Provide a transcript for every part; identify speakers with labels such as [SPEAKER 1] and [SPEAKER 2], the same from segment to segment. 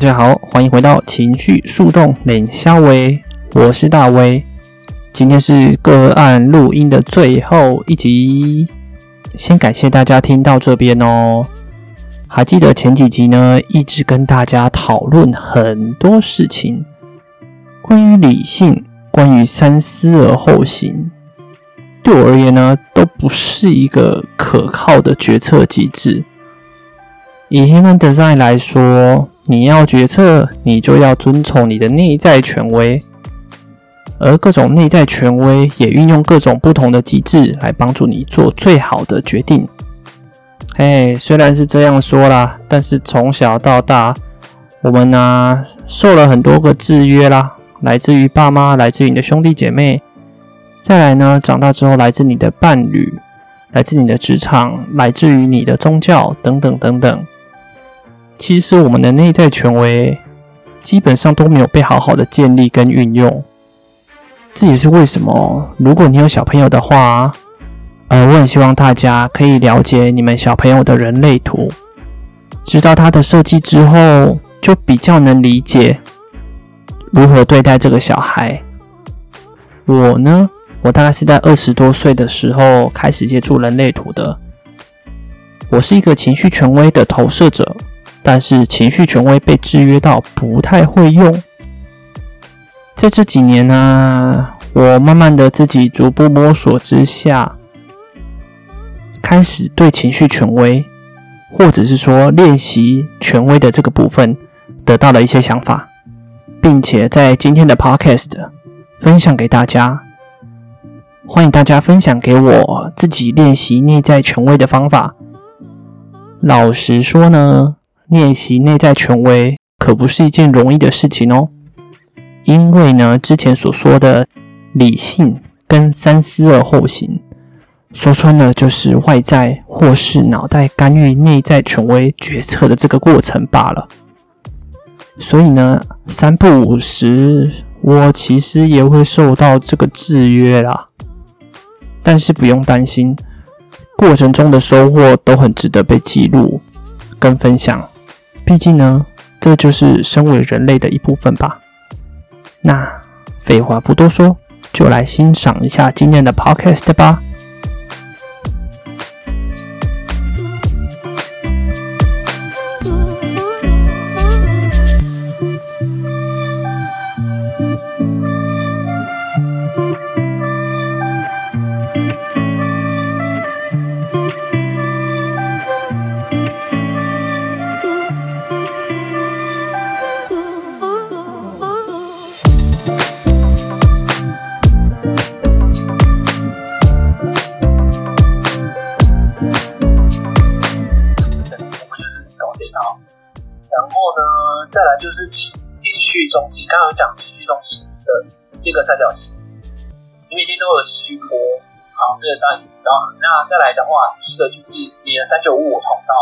[SPEAKER 1] 大家好，欢迎回到情绪树洞冷肖威，我是大威。今天是个案录音的最后一集，先感谢大家听到这边哦。还记得前几集呢，一直跟大家讨论很多事情，关于理性，关于三思而后行，对我而言呢，都不是一个可靠的决策机制。以 Human Design 来说，你要决策，你就要遵从你的内在权威，而各种内在权威也运用各种不同的机制来帮助你做最好的决定。哎，虽然是这样说啦，但是从小到大，我们呢、受了很多个制约啦，来自于爸妈，来自于你的兄弟姐妹，再来呢，长大之后来自你的伴侣，来自你的职场，来自于你的宗教等等等等。其实我们的内在权威基本上都没有被好好的建立跟运用，这也是为什么，如果你有小朋友的话，呃，我很希望大家可以了解你们小朋友的人类图，知道它的设计之后，就比较能理解如何对待这个小孩。我呢，我大概是在二十多岁的时候开始接触人类图的，我是一个情绪权威的投射者。但是情绪权威被制约到不太会用，在这几年呢、我慢慢的自己逐步摸索之下，开始对情绪权威，或者是说练习权威的这个部分，得到了一些想法，并且在今天的 podcast 分享给大家，欢迎大家分享给我自己练习内在权威的方法。老实说呢。练习内在权威可不是一件容易的事情哦，因为呢，之前所说的理性跟三思而后行，说穿了就是外在或是脑袋干预内在权威决策的这个过程罢了。所以呢，三不五时，我其实也会受到这个制约啦。但是不用担心，过程中的收获都很值得被记录跟分享。毕竟呢，这就是身为人类的一部分吧。那废话不多说，就来欣赏一下今天的 podcast 吧。再来就是情绪中心，刚刚有讲情绪中心的这个三角形，你每天都有情绪波，好，这个大家已经知道了。那再来的话，第一个就是你的三九五五通道，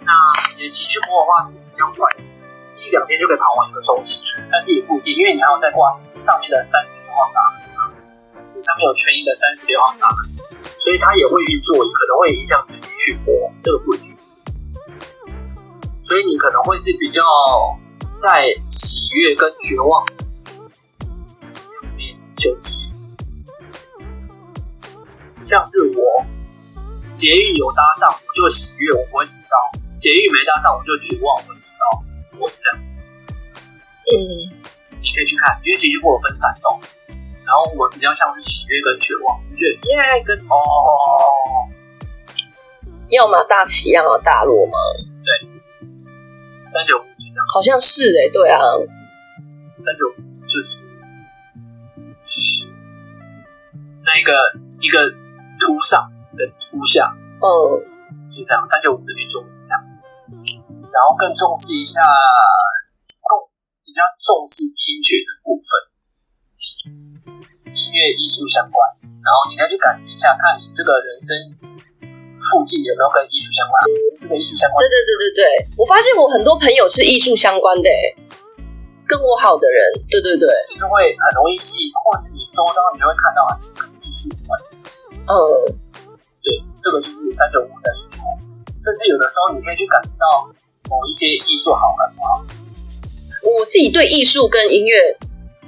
[SPEAKER 1] 那你的情绪波的话是比较快，是一两天就可以跑完一个周期，但是也不一定，因为你还要再挂上面的三十六号闸门，你上面有圈一个三十六号闸门，所以它也会运作，可能会影响你的情绪波，这个不一定。所以你可能会是比较在喜悦跟绝望两边纠结，像是我捷运有搭上我就喜悦，我不会迟到；捷运没搭上我就绝望，我会迟到。我是这样。嗯，你可以去看，因为情绪波分三种，然后我比较像是喜悦跟绝望，你觉得耶跟哦，
[SPEAKER 2] 要么大起，要么大落吗？
[SPEAKER 1] 对。三九五就这样，
[SPEAKER 2] 好像是哎、欸，对啊，
[SPEAKER 1] 三九五就是是那一个一个图上的图像，
[SPEAKER 2] 嗯，
[SPEAKER 1] 就这样，三九五的运作是这样子，然后更重视一下，更比较重视听觉的部分，音乐艺术相关，然后你可以去感觉一下，看你这个人生。附近有没有跟艺术相关？是跟艺术相关。
[SPEAKER 2] 对对对对对，我发现我很多朋友是艺术相关的，跟我好的人，对对对，
[SPEAKER 1] 就是会很容易吸引，或是你周遭你就会看到很艺术有关的东西。
[SPEAKER 2] 嗯，
[SPEAKER 1] 对，这个就是三九五在运作，甚至有的时候你可以去感到
[SPEAKER 3] 某一些艺术好看吗？
[SPEAKER 2] 我自己对艺术跟音乐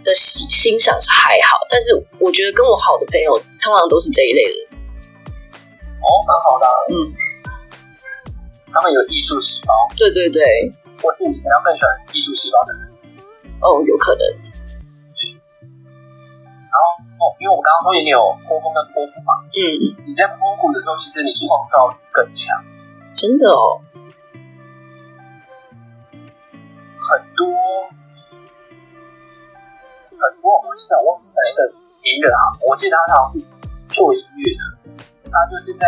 [SPEAKER 2] 的欣欣赏是还好，但是我觉得跟我好的朋友通常都是这一类的。
[SPEAKER 3] 哦，蛮好的啊。嗯，他们有艺术细胞。
[SPEAKER 2] 对对对，
[SPEAKER 3] 或是你可能更喜欢艺术细胞的人。
[SPEAKER 2] 哦，有可能。
[SPEAKER 3] 然后哦，因为我刚刚说你有波峰跟波谷嘛。嗯。你在波谷的时候，其实你创造力更强。
[SPEAKER 2] 真的哦。
[SPEAKER 3] 很多很多，我记得我忘记哪一个音乐啊，我记得他好像是做音乐的，他就是在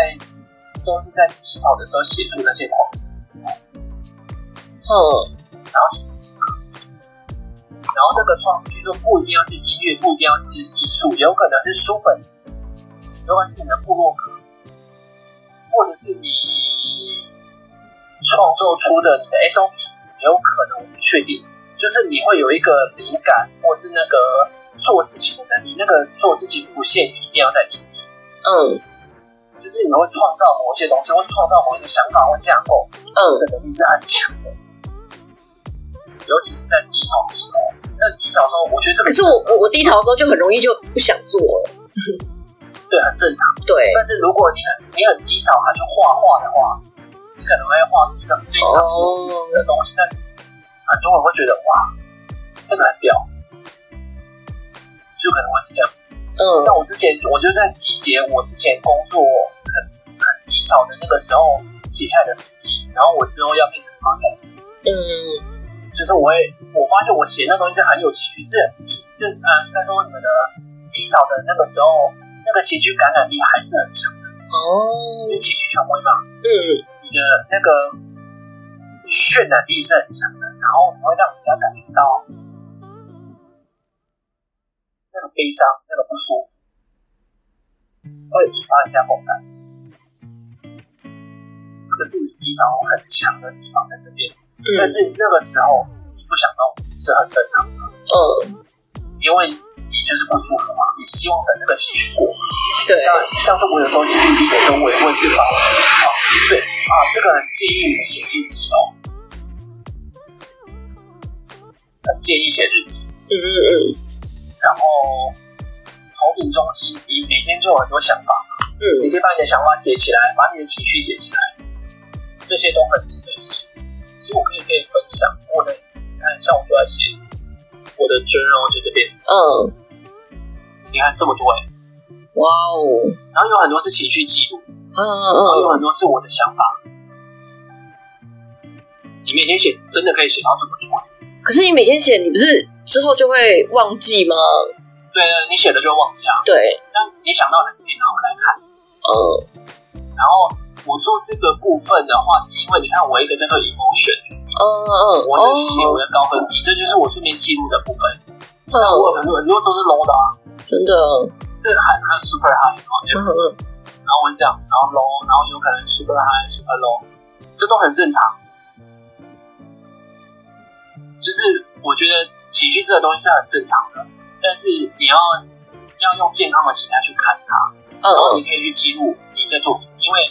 [SPEAKER 3] 都是在低潮的时候写出那些狂诗题材。嗯，然后其实然后那个创诗剧作不一定要是音乐，不一定要是艺术，有可能是书本，有可能是你的部落格，或者是你创作出的你的 SOP。有可能我不确定，就是你会有一个灵感，或是那个做事情的能力。那个做事情不限于一定要在音乐，嗯，就是你会创造某一些东西，会创造某一个想法或架构，嗯，这个能力是很强的。尤其是在低潮的时候，在低潮的时候，我觉得这个
[SPEAKER 2] 可是我我我低潮的时候就很容易就不想做了，
[SPEAKER 3] 对，很正常，
[SPEAKER 2] 对。
[SPEAKER 3] 但是如果你很你很低潮，还去画画的话。你可能会画出一个非常的东西，但是很多人会觉得哇，这个很屌，就可能会是这样子。嗯，像我之前，我就在集结我之前工作很很低潮的那个时候写下来的笔记，然后我之后要变成 podcast。嗯，就是我会，我发现我写那东西是很有情绪，是就啊，应该说你们的低潮的那个时候，那个情绪感染力还是很强的。哦，因为情绪权威嘛。嗯。你的那个渲染力是很强的，然后你会让人家感觉到那个悲伤、那个不舒服，会引发人家共感。这个是你低潮很强的地方在这边，嗯、但是那个时候你不想动是很正常的。嗯，因为你就是不舒服嘛，你希望等那个情绪过。对，像是我有时候情绪低的时候，我也会是把我啊，对。啊，这个很建议你写日记哦，很建议写日记。嗯嗯嗯。然后头顶中心，你每天就有很多想法。嗯。你可以把你的想法写起来，把你的情绪写起来，这些都很值得写。其实我可以跟你分享我的，你看，像我都在写我的 journal 就这边。嗯。你看这么多哎。哇哦。然后有很多是情绪记录。嗯嗯嗯，有很多是我的想法。你每天写，真的可以写到这么多。
[SPEAKER 2] 可是你每天写，你不是之后就会忘记吗？
[SPEAKER 3] 对，你写了就会忘记啊。对，但你想到了，你可以拿回来看。嗯。然后我做这个部分的话，是因为你看我一个叫做 emotion。嗯嗯。我就去写我的高分低，这就是我顺便记录的部分。嗯。我很多很多时候是 low 的啊。真的。这个还还 super high 啊。嗯嗯。然后会这样，然后 low，然后有可能 super high、super low，这都很正常。就是我觉得情绪这个东西是很正常的，但是你要要用健康的心态去看它。然后你可以去记录你在做什么，因为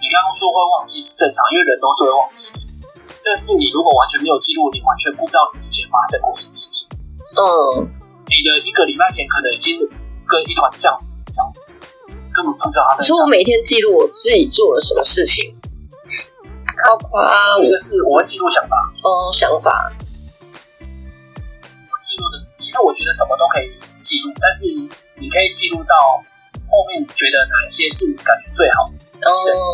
[SPEAKER 3] 你刚刚说会忘记是正常，因为人都是会忘记的。但是你如果完全没有记录，你完全不知道你之前发生过什么事情。嗯，你的一个礼拜前可能已经跟一团浆一样。根本不知道他在。
[SPEAKER 2] 所以我每天记录我自己做了什么事情，包括
[SPEAKER 3] 这个是我会记录想法
[SPEAKER 2] 哦，想法。
[SPEAKER 3] 我记录的是，其实我觉得什么都可以记录，但是你可以记录到后面，你觉得哪一些是你感觉最好的，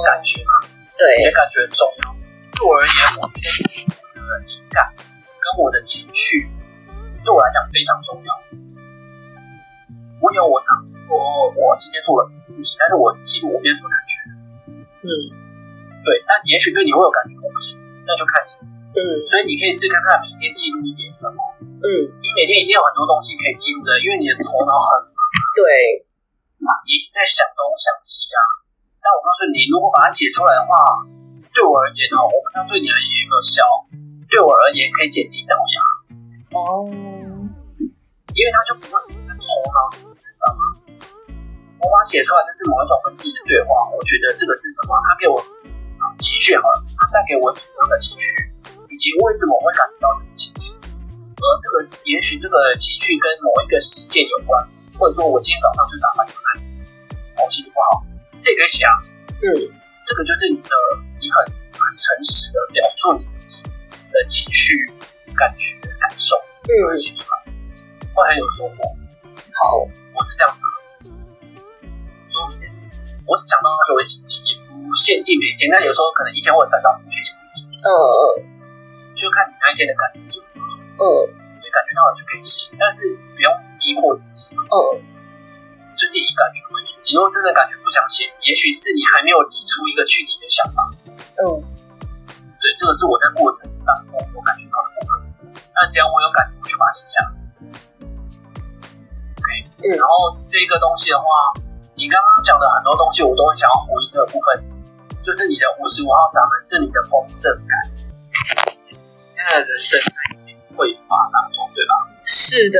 [SPEAKER 3] 感觉吗？对，你的感觉很重要。对我而言，我觉得我的灵感跟我的情绪对我来讲非常重要。我有我尝试说，我今天做了什么事情，但是我记录我没有什么感觉。嗯，对，但也许对你会有感觉，我不清楚，那就看你。嗯，所以你可以试看看每天记录一点什么。嗯，你每天一定有很多东西可以记录的，因为你的头脑很忙。对，你一直在想东想西啊。但我告诉你，如果把它写出来的话，对我而言哦，我不知道对你而言有没有效。对我而言，可以减低脑压。哦，因为它就不会一直头脑知道吗。我把它写出来，就是某一种跟自己的对话。我觉得这个是什么？它给我啊，情绪好了，它带给我什么样的情绪，以及为什么我会感觉到这个情绪？而这个也许这个情绪跟某一个事件有关，或者说我今天早上就打扮出来，我心情不好，这个想，
[SPEAKER 2] 嗯，
[SPEAKER 3] 这个就是你的，你很很诚实的表述你自己的情绪、感觉、感受，嗯，写出来，会很有收获。好，我是这样的。我想到就会心情，也不限定每天，但有时候可能一天或者三到四天也不一定。
[SPEAKER 2] 嗯嗯，
[SPEAKER 3] 那一天的感觉是。
[SPEAKER 2] 嗯，
[SPEAKER 3] 你感觉到了就可以写，但是不用逼迫自己。
[SPEAKER 2] 嗯，
[SPEAKER 3] 就是以感觉为主。你如果真的感觉不想写，也许是你还没有理出一个具体的想法。
[SPEAKER 2] 嗯，
[SPEAKER 3] 对，这个是我在过程当中我感觉到的部分。那只要我有感觉，我就把它写下来。OK，嗯，然后这个东西的话。你刚刚讲的很多东西，我都会想要回应的部分，就是你的五十五号闸门是你的丰盛感。现在的人生在匮乏当中，对吧？
[SPEAKER 2] 是的。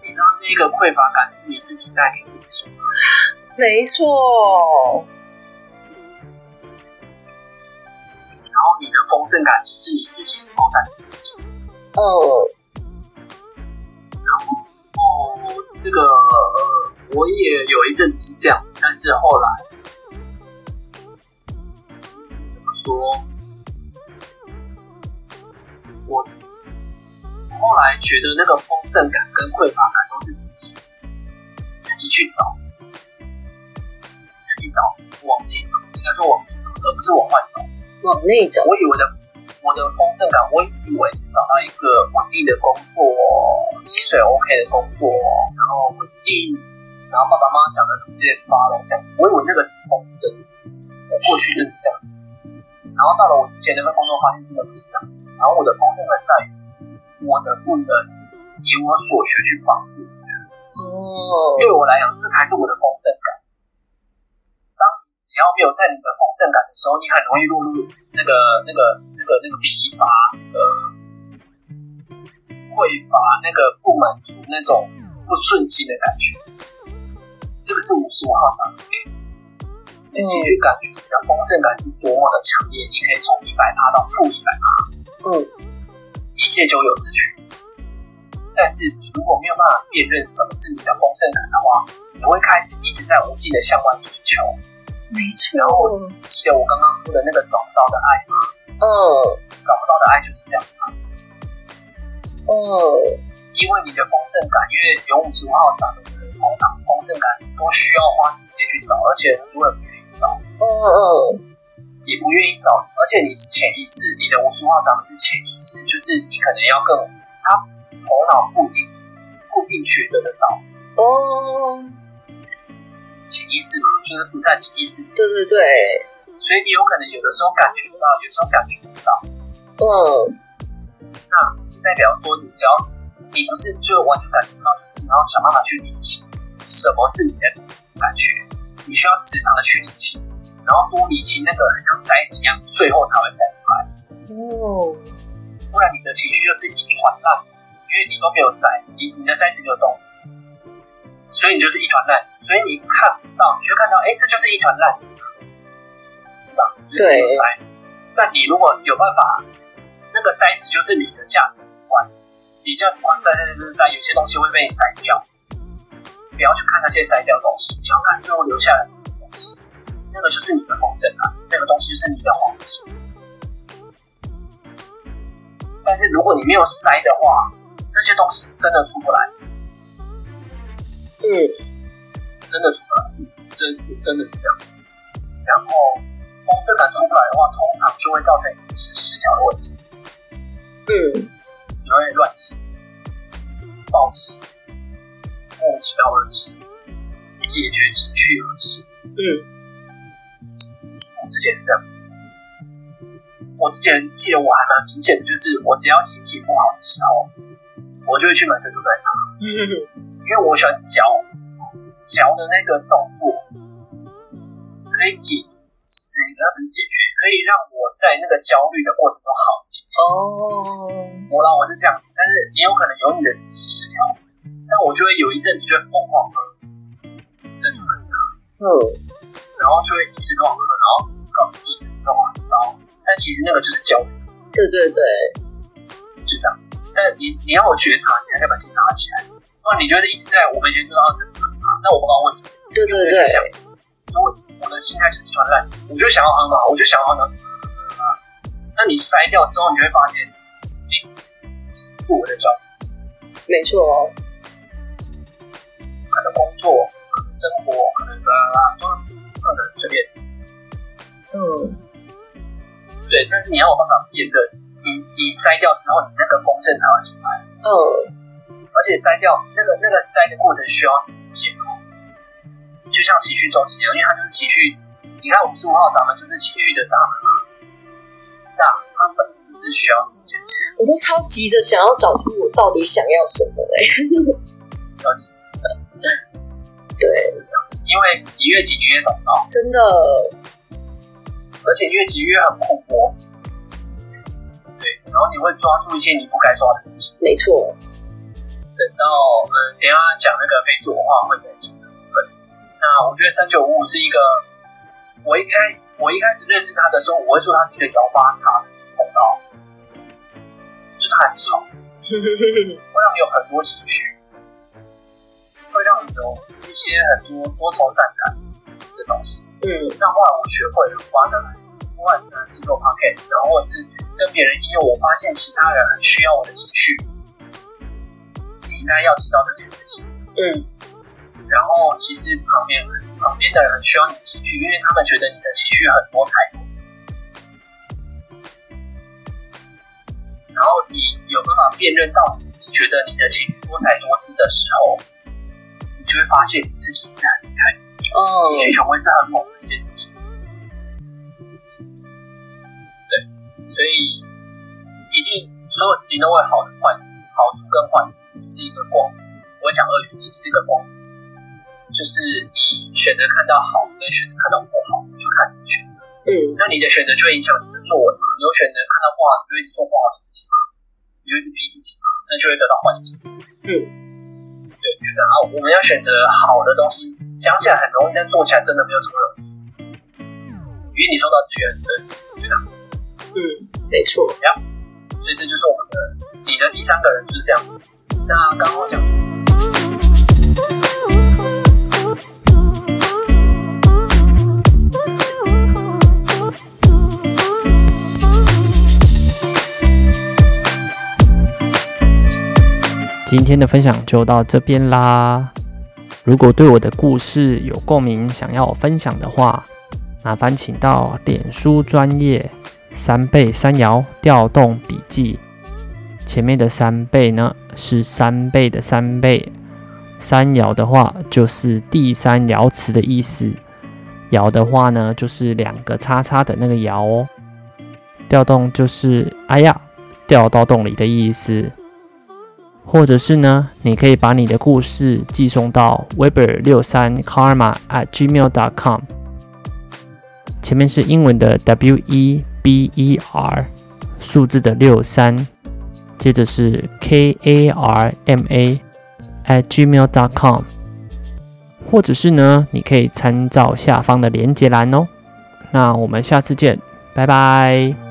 [SPEAKER 3] 你知道那个匮乏感是你自己带给自己吗？
[SPEAKER 2] 没错。
[SPEAKER 3] 然后你的丰盛感也是你自己能够带给自己。
[SPEAKER 2] 哦。
[SPEAKER 3] 然后。哦，这个呃，我也有一阵子是这样子，但是后来怎么说？后来觉得那个丰盛感跟匮乏感都是自己自己去找，自己找往内找，应该说往内走，而不是往外走。
[SPEAKER 2] 往内走，
[SPEAKER 3] 我以为的。我的丰盛感，我以为是找到一个稳定的工作，薪水 OK 的工作，然后稳定，然后爸爸妈妈讲的什么这些发了这样子，我以为那个是丰盛。我过去真的是这样，然后到了我之前那份工作，发现真的不是这样子。然后我的丰盛感在于，我能不能以我所学去帮助别人。
[SPEAKER 2] 哦，
[SPEAKER 3] 对我来讲，这才是我的丰盛感。当你只要没有在你的丰盛感的时候，你很容易落入那个那个。那个那个疲乏呃匮乏，那个不满足，那种不顺心的感觉，这个是五十五号闸门。你继续感觉你的丰盛感是多么的强烈，你可以从一百趴到负一百趴，
[SPEAKER 2] 嗯，
[SPEAKER 3] 一切就有之取。但是你如果没有办法辨认什么是你的丰盛感的话，你会开始一直在无尽的向外追求。
[SPEAKER 2] 没错。
[SPEAKER 3] 然后记得我刚刚说的那个找不到的爱吗？
[SPEAKER 2] 嗯，
[SPEAKER 3] 找不到的爱就是这样子吗。
[SPEAKER 2] 嗯，
[SPEAKER 3] 因为你的丰盛感，因为有五十五号闸门的人，通常丰盛感都需要花时间去找，而且很多人不愿意找。
[SPEAKER 2] 嗯嗯，
[SPEAKER 3] 也不愿意找，而且你是潜意识，你的五十五号闸门是潜意识，就是你可能要更他头脑固定固定觉得得到。
[SPEAKER 2] 哦，
[SPEAKER 3] 潜意识嘛，就是不在你意识。
[SPEAKER 2] 对对对。
[SPEAKER 3] 所以你有可能有的时候感觉不到，有时候感觉不到。
[SPEAKER 2] 嗯，
[SPEAKER 3] 那就代表说，你只要你不是就完全感觉不到，就是你要想办法去理清什么是你的感觉，你需要时常的去理清，然后多理清那个很像筛子一样，最后才会筛出来。
[SPEAKER 2] 哦，
[SPEAKER 3] 不然你的情绪就是一团烂，因为你都没有筛，你你的筛子没有动，所以你就是一团烂，所以你看不到，你就看到，哎，这就是一团烂。
[SPEAKER 2] 对吧？对。
[SPEAKER 3] 筛，那你如果有办法，那个筛子就是你的价值观，你价值观筛筛筛筛，有些东西会被你筛掉，不要去看那些筛掉的东西，你要看最后留下来的东西，那个就是你的丰盛啊，那个东西就是你的黄金。但是如果你没有筛的话，这些东西真的出不来，
[SPEAKER 2] 嗯，
[SPEAKER 3] 真的出不来，真真真的是这样子，然后。丰盛感出不来的话，通常就会造成饮食失调的问题。
[SPEAKER 2] 嗯，
[SPEAKER 3] 你会乱吃、暴食、莫名其妙的吃、解决情绪而吃。
[SPEAKER 2] 嗯，
[SPEAKER 3] 我之前是这样。我之前记得我还蛮明显的，就是我只要心情不好的时候，我就会去买珍珠奶茶。
[SPEAKER 2] 嗯
[SPEAKER 3] 因为我喜欢嚼嚼的那个动作，可以解。是，那不是解决，可以让我在那个焦虑的过程中好一点。
[SPEAKER 2] 哦，
[SPEAKER 3] 我啦，我是这样子，但是也有可能有你的饮食失调，但我就会有一阵子就会疯狂喝珍珠奶茶，嗯，然后就会一直疯狂喝，搞得自己什么状况很糟，但其实那个就是焦虑。
[SPEAKER 2] 对对对，
[SPEAKER 3] 就这样。但你你要我觉察，你还可以把自己拿起来。不然你觉得一直在我每天做到这个很差，那我不知道为什么。
[SPEAKER 2] 对对对。想，
[SPEAKER 3] 如果我的心态是一团烂，我就想要很好，我就想要很好。那你筛掉之后，你会发现，是我的焦虑。
[SPEAKER 2] 没错哦。
[SPEAKER 3] 可能工作，可能生活，可能啦啦，都可能随便。
[SPEAKER 2] 嗯。
[SPEAKER 3] 对，但是你要有办法辨认，你你筛掉之后，你那个风筝才会出来。
[SPEAKER 2] 嗯。
[SPEAKER 3] 而且筛掉那个那个筛的过程需要时间哦，就像情绪周期一样，因为它就是情绪。你看五十五号闸门就是情绪的闸门嘛。那它本质是需要时间，
[SPEAKER 2] 我都超急着想要找出我到底想要什么嘞。
[SPEAKER 3] 要急，
[SPEAKER 2] 对，
[SPEAKER 3] 因为你越急，你越找不到，
[SPEAKER 2] 真的。
[SPEAKER 3] 而且越急越很恐怖，对，然后你会抓住一些你不该抓的事情。
[SPEAKER 2] 没错。
[SPEAKER 3] 等到嗯，等下讲那个非自我化会再讲的部分。那我觉得三九五五是一个，我一开。我一开始认识他的时候，我会说他是一个摇八叉的通道，就他很吵，会让你有很多情绪，会让你有一些很多多愁善感的东西。
[SPEAKER 2] 嗯，
[SPEAKER 3] 那后来我学会了，我当然，不管是自己做 podcast，然后或是跟别人应用，我发现其他人很需要我的情绪，你应该要知道这件事情。
[SPEAKER 2] 嗯，
[SPEAKER 3] 然后其实旁边很。旁边的人很需要你的情绪，因为他们觉得你的情绪很多彩多姿。然后你有办法辨认到你自己觉得你的情绪多彩多姿的时候，你就会发现你自己是很厉害的。
[SPEAKER 2] 哦，
[SPEAKER 3] 情绪权威是很猛的一件事情。对，所以一定所有事情都会好的坏，好处跟坏处是一个光。我会讲二元性是一个光，就是你。选择看到好，跟选择看到不好，就看你的选择。
[SPEAKER 2] 嗯，
[SPEAKER 3] 那你的选择就会影响你的作为嘛？你有选择看到不好，你就会一直做不好的事情嘛？你就一直逼自己嘛？那就会得到坏结果。
[SPEAKER 2] 嗯，
[SPEAKER 3] 对，就这样。啊我们要选择好的东西，讲起来很容易，但做起来真的没有什么容易。因为你受到资源很深，对的？
[SPEAKER 2] 嗯，没错。
[SPEAKER 3] 呀，所以这就是我们的你的第三个人就是这样子。那刚刚我讲。
[SPEAKER 1] 今天的分享就到这边啦。如果对我的故事有共鸣，想要我分享的话，麻烦请到脸书专业三倍三爻调动笔记。前面的三倍呢是三倍的三倍，三爻的话就是第三爻辞的意思。爻的话呢就是两个叉叉的那个爻哦。调动就是哎呀，掉到洞里的意思。或者是呢，你可以把你的故事寄送到 weber 六三 karma at gmail dot com，前面是英文的 W E B E R，数字的六三，接着是 K A R M A at gmail dot com，或者是呢，你可以参照下方的连结栏哦。那我们下次见，拜拜。